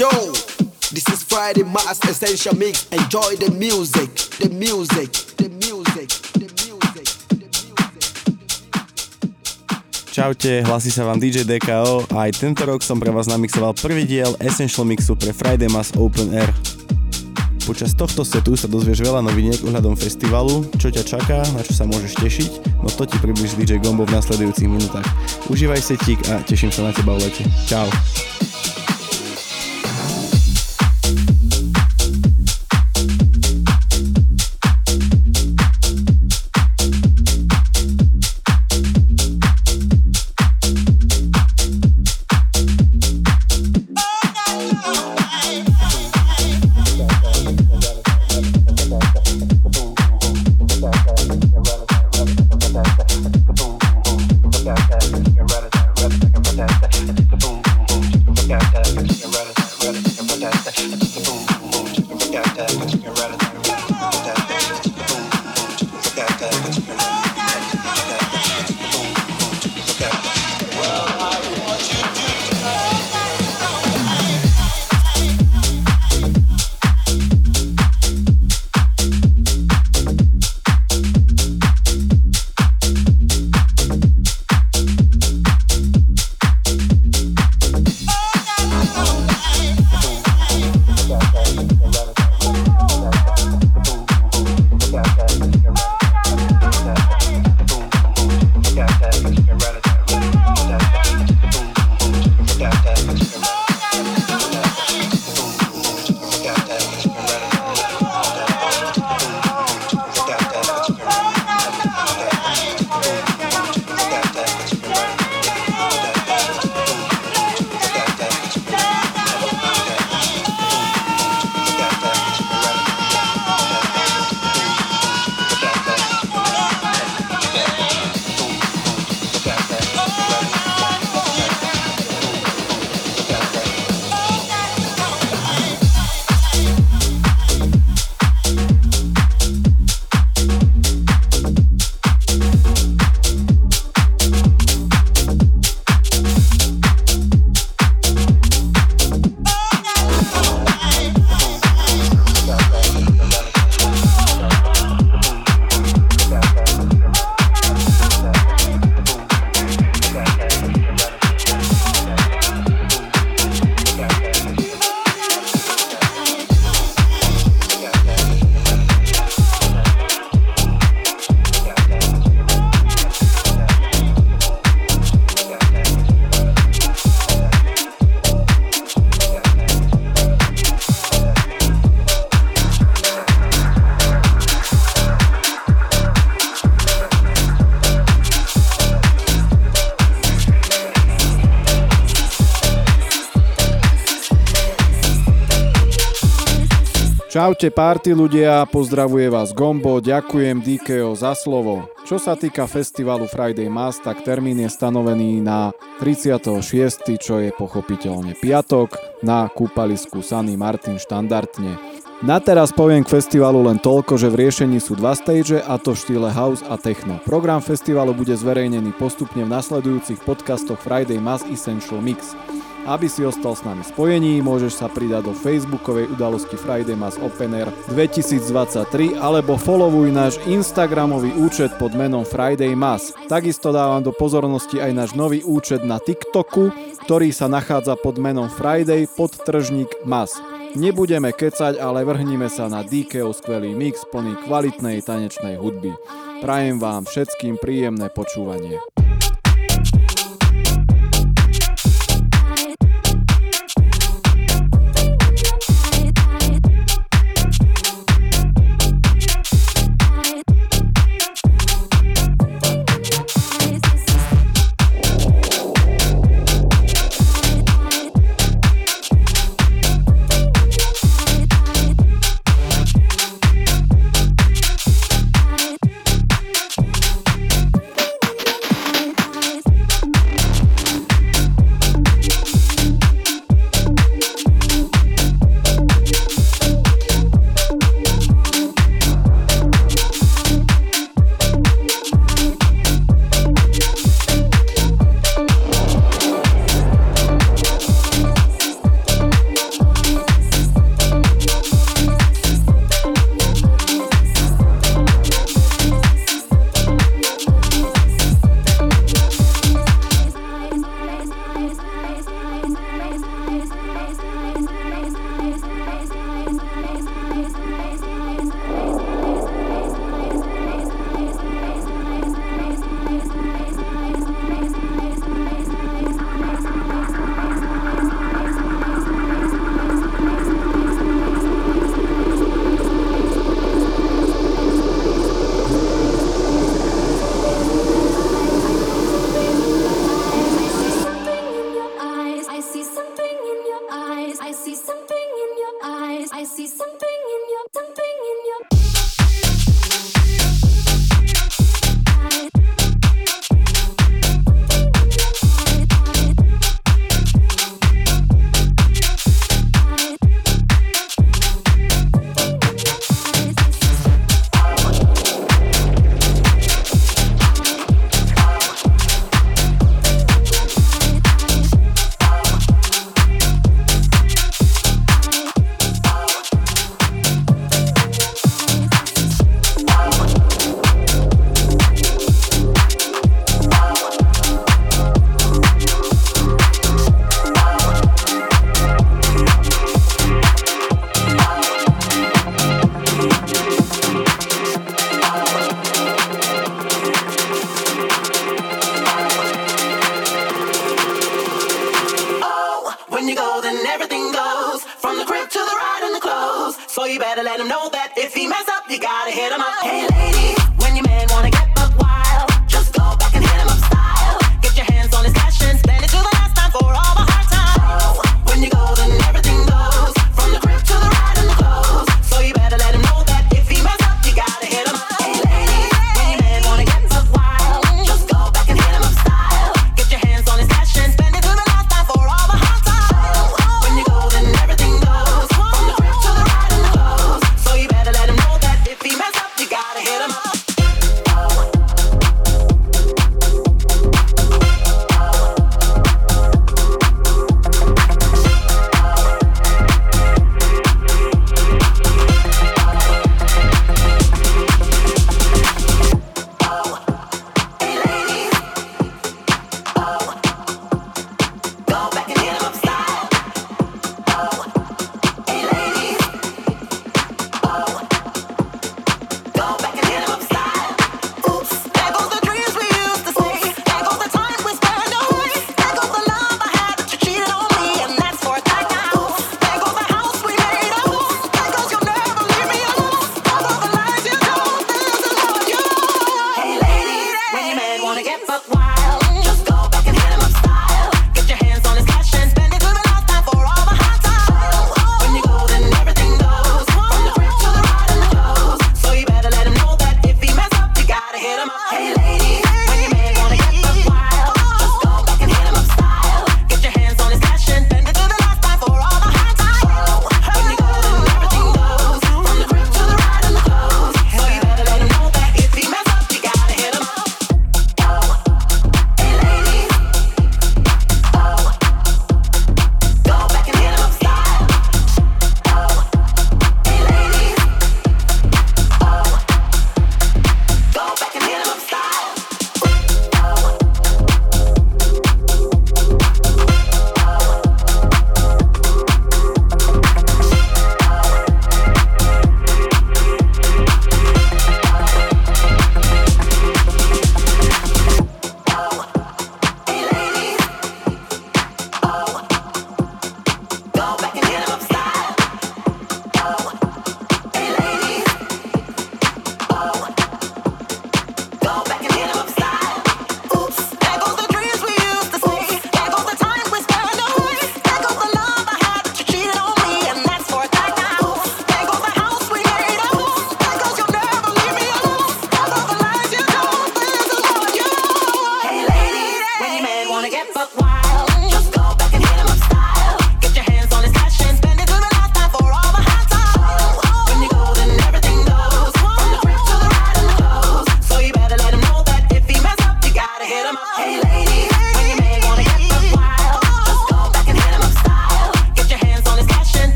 Yo, this is Friday Mass Essential Mix. Enjoy the music, the music, the music, the music. Čaute, hlasí sa vám DJ DKO a aj tento rok som pre vás namixoval prvý diel Essential Mixu pre Friday Mass Open Air. Počas tohto setu sa dozvieš veľa noviniek ohľadom festivalu, čo ťa čaká, na čo sa môžeš tešiť, no to ti približ DJ Gombo v nasledujúcich minútach. Užívaj setík a teším sa na teba v lete. Čau. Čaute party ľudia, pozdravuje vás Gombo, ďakujem DKO za slovo. Čo sa týka festivalu Friday Mass, tak termín je stanovený na 36. čo je pochopiteľne piatok na kúpalisku Sunny Martin štandardne. Na teraz poviem k festivalu len toľko, že v riešení sú dva stage a to v štýle house a techno. Program festivalu bude zverejnený postupne v nasledujúcich podcastoch Friday Mass Essential Mix. Aby si ostal s nami spojení, môžeš sa pridať do facebookovej udalosti Friday Mass Open Air 2023 alebo followuj náš Instagramový účet pod menom Friday Mass. Takisto dávam do pozornosti aj náš nový účet na TikToku, ktorý sa nachádza pod menom Friday podtržník Mass. Nebudeme kecať, ale vrhníme sa na DKO skvelý mix plný kvalitnej tanečnej hudby. Prajem vám všetkým príjemné počúvanie.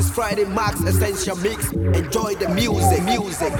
Friday Max Essential Mix. Enjoy the music, music.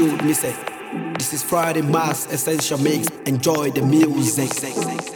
me say. This is Friday Mass Essential Mix. Enjoy the music.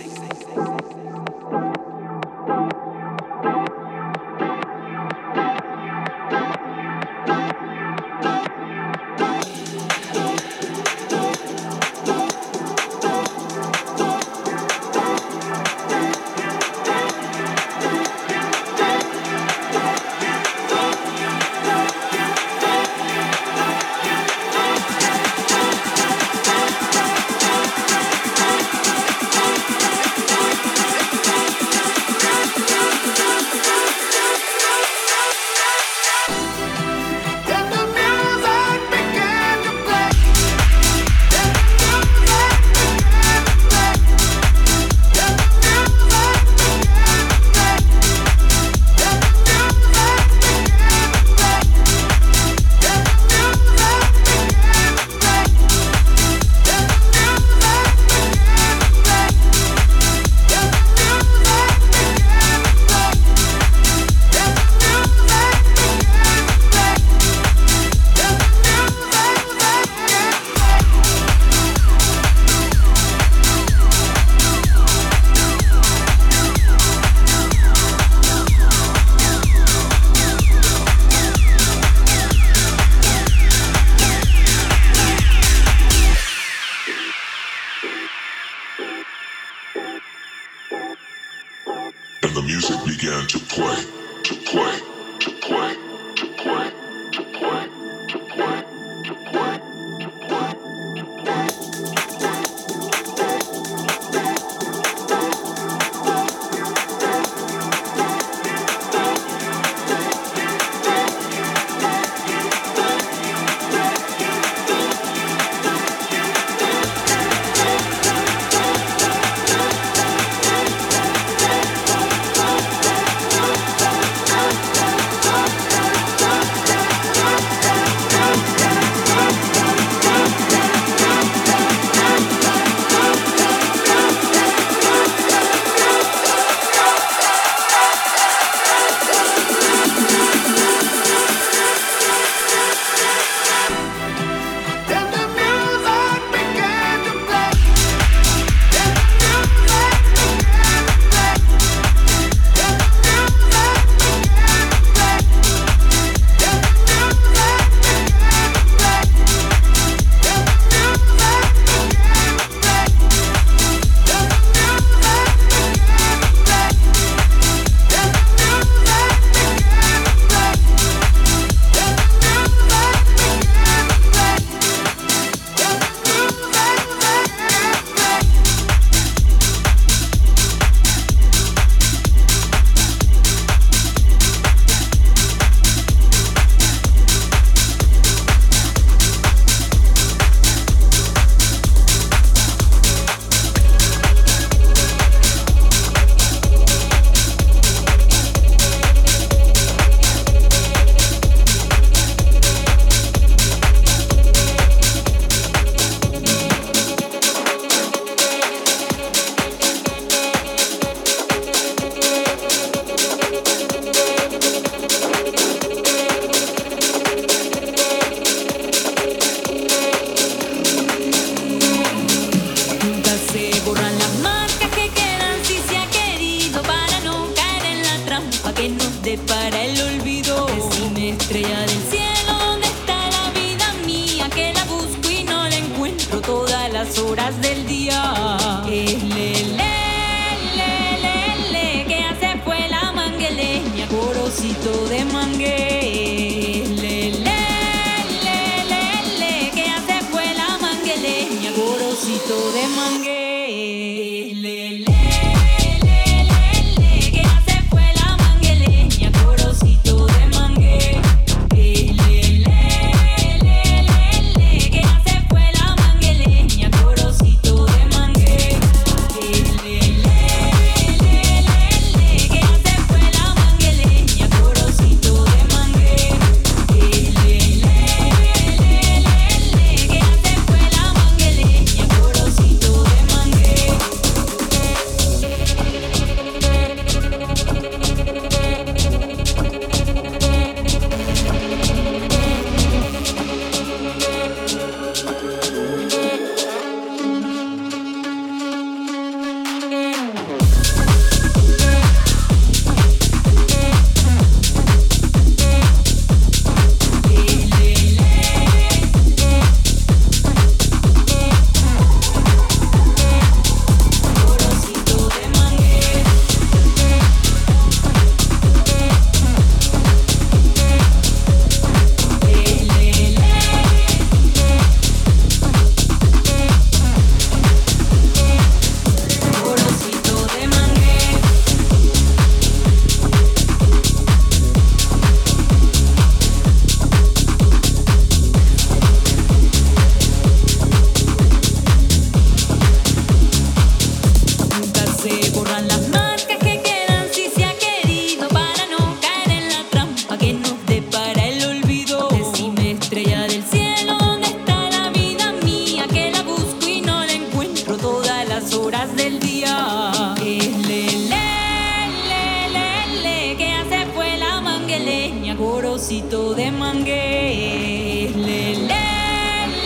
trocito de mangué. Le, le,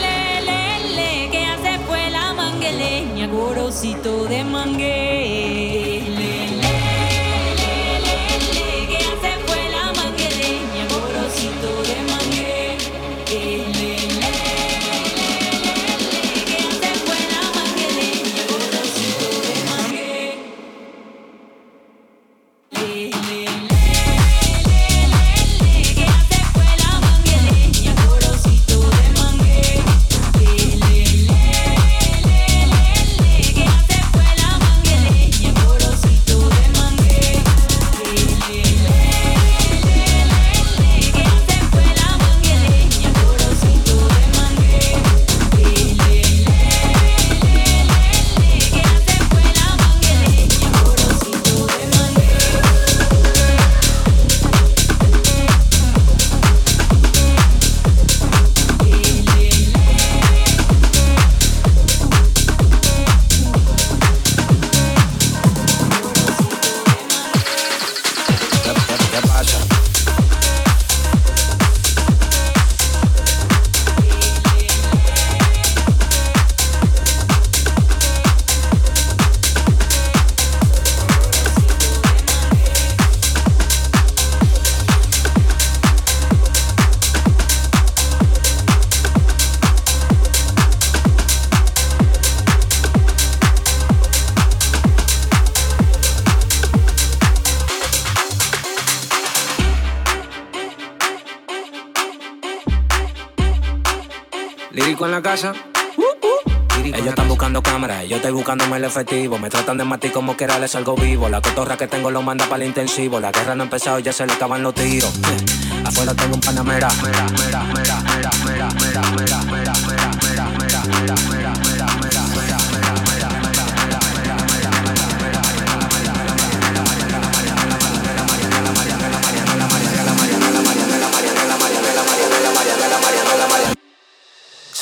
le, le, le, que hace fue la mangueleña, gorocito de mangué. Efectivo. Me tratan de matar como quiera, les salgo vivo. La cotorra que tengo lo manda para el intensivo. La guerra no ha empezado, ya se le acaban los tiros. Afuera tengo un panamera. Mera, mera, mera, mera,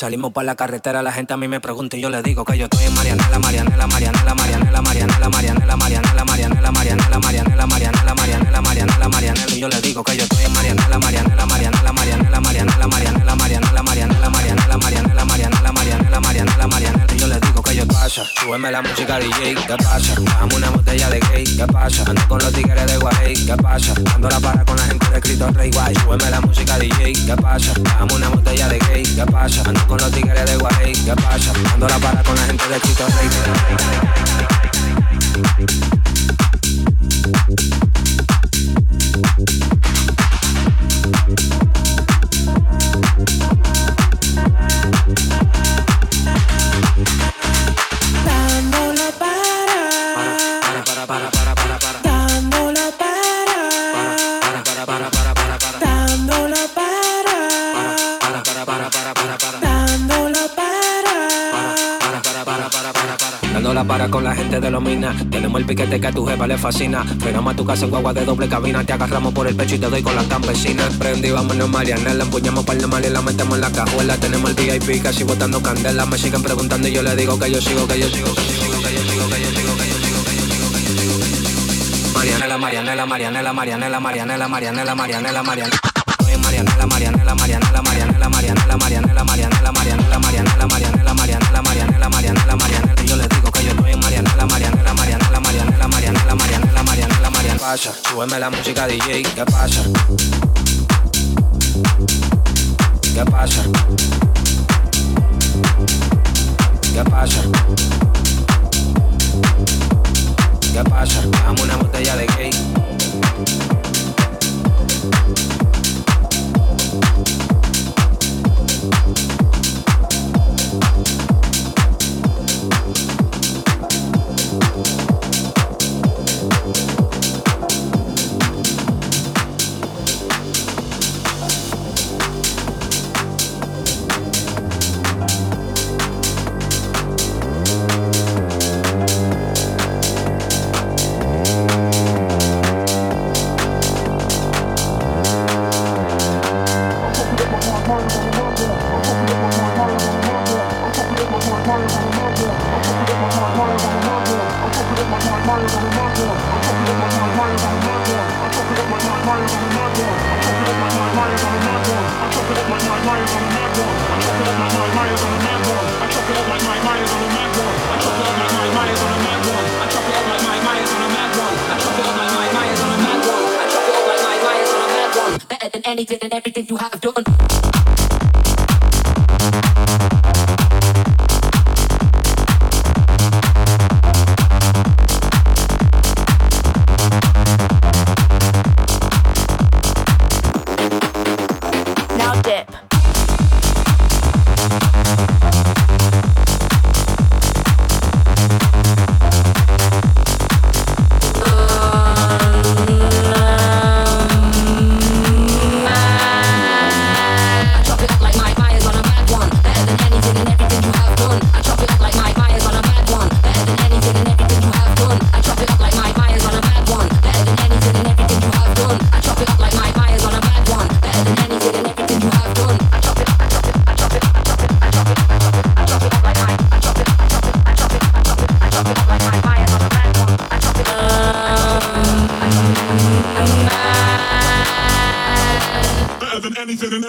Salimos para la carretera, la gente a mí me pregunta y yo le digo que yo estoy en Marianela, Marianela, Marianela, Marianela, Marianela, Marianela, Marianela, Marianela, Marianela, Marianela, Marianela, Marianela, Marianela, Marianela, y yo le digo que yo estoy en Marianela, Marianela, Marianela, Marianela, Marianela, Marianela, Marianela, Marianela, Marianela, Marianela, Marianela, Marianela, Marianela, Marianela, y yo le digo que yo pasa, súbeme la música DJ, ¿qué pasa? Dame una botella de gay, ¿qué pasa? Ando con los tigres de Guay, ¿qué pasa? Ando la para con la gente de Cristo Rey Guay, súbeme la música DJ, ¿qué pasa? Dame una botella de gay, ¿qué pasa? Con los tigres de Guay, ¿qué pasa? Ando la para con la gente de Rey. Para. La para con la gente de los minas. Tenemos el piquete que a tu jefa le fascina. Frenamos a tu casa en guagua de doble cabina. Te agarramos por el pecho y te doy con las campesinas. Prendí, vámonos Marianela. Empuñamos par de mal y la metemos en la cajuela. Tenemos el VIP casi botando candela. Me siguen preguntando y yo le digo que yo sigo, que yo sigo, que yo sigo, que yo sigo, que yo sigo, que yo sigo, que yo sigo. Marianela, Marianela, Marianela, Marianela, Marianela, Marianela, Marianela, Marianela. Marianela, Súbeme la música DJ, ¿qué pasa? ¿Qué pasa? ¿Qué pasa? ¿Qué pasa? Dame una botella de cake.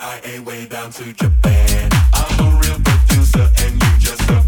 down, I way down to Japan. I'm a real producer and you just a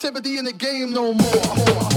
Timothy in the game no more.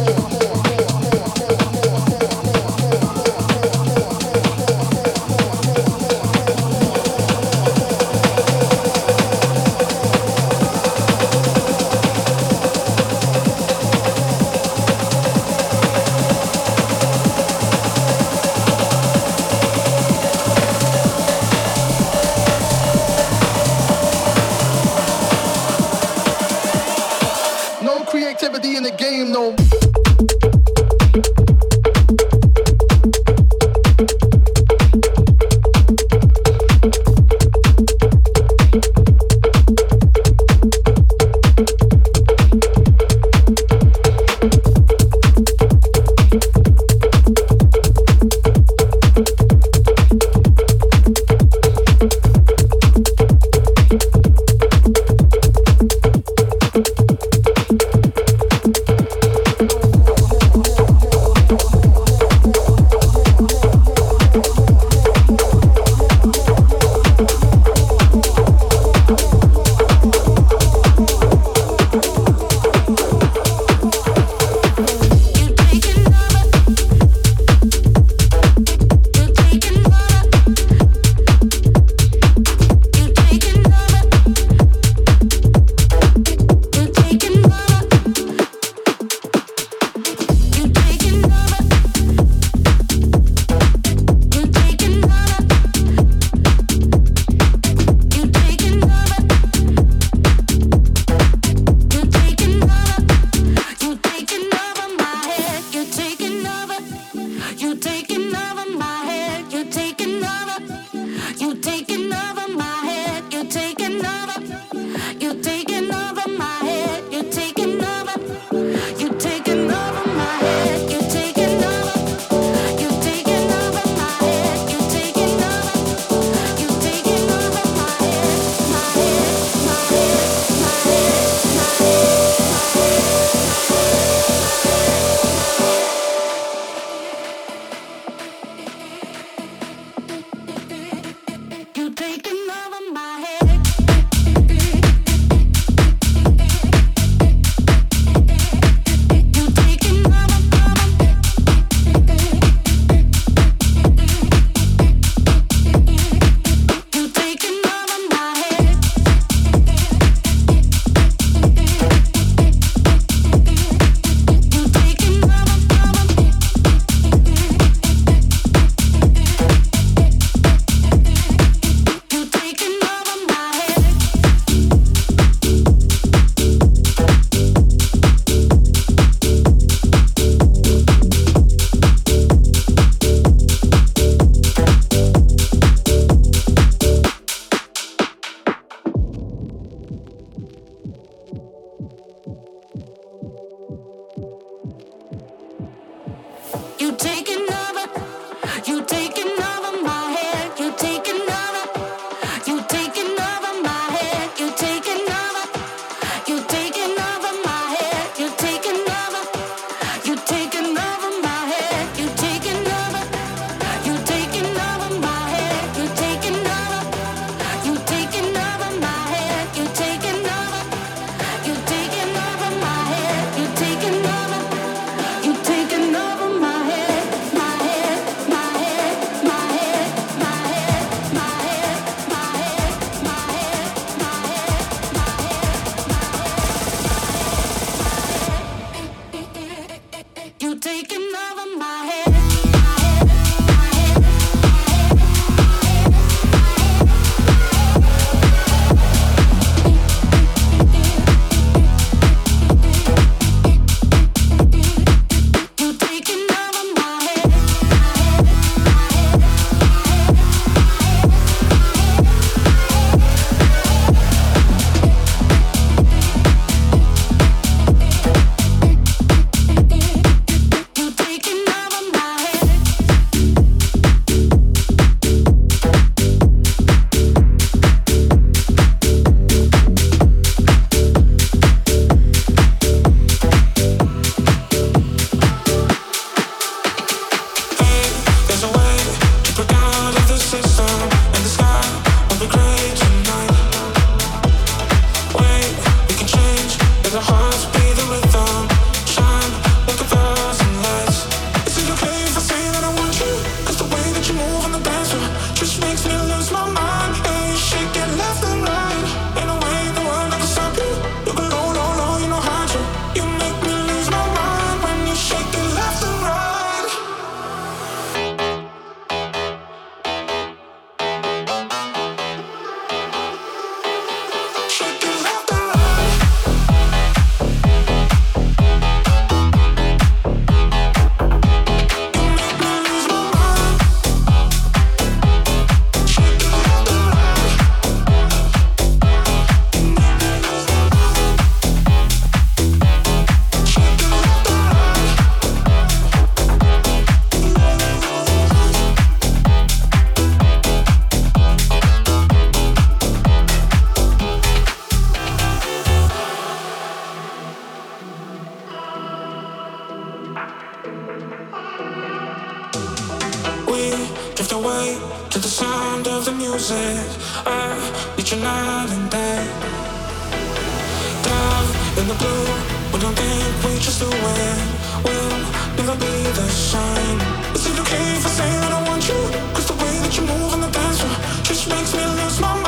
In the blue. We don't think we just do it. We'll never be the same. Is it okay if I say that I want you? Cause the way that you move on the dance floor just makes me lose my mind.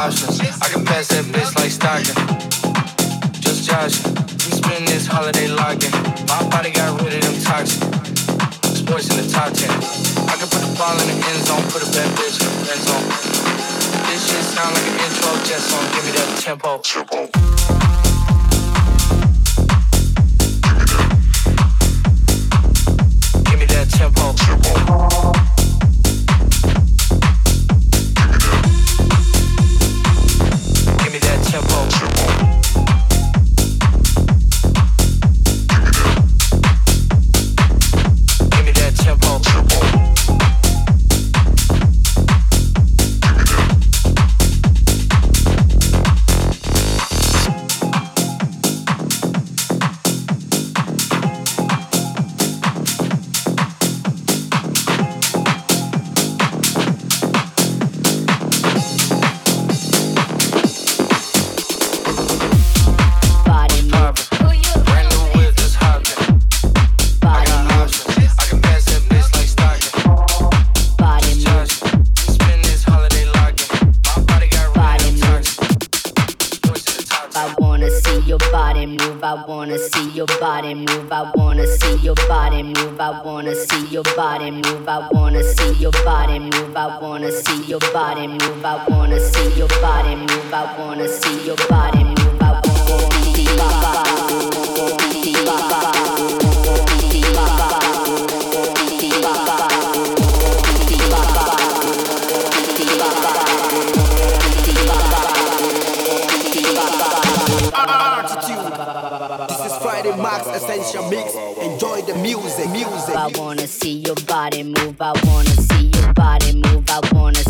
Options. I can pass that bitch like Stockton. Just joshin'. We spend this holiday locking. My body got rid of them toxins. Sports in the top ten. I can put the ball in the end zone, put a bad bitch in the end zone. This shit sound like an intro jet song. Give me that tempo. Give me that tempo. Give I wanna see your body move. I wanna see your body move. I wanna see your body move. I wanna see your is Friday Max Essential Mix. Enjoy the music, music. I wanna see your body move. I wanna see body move. I wanna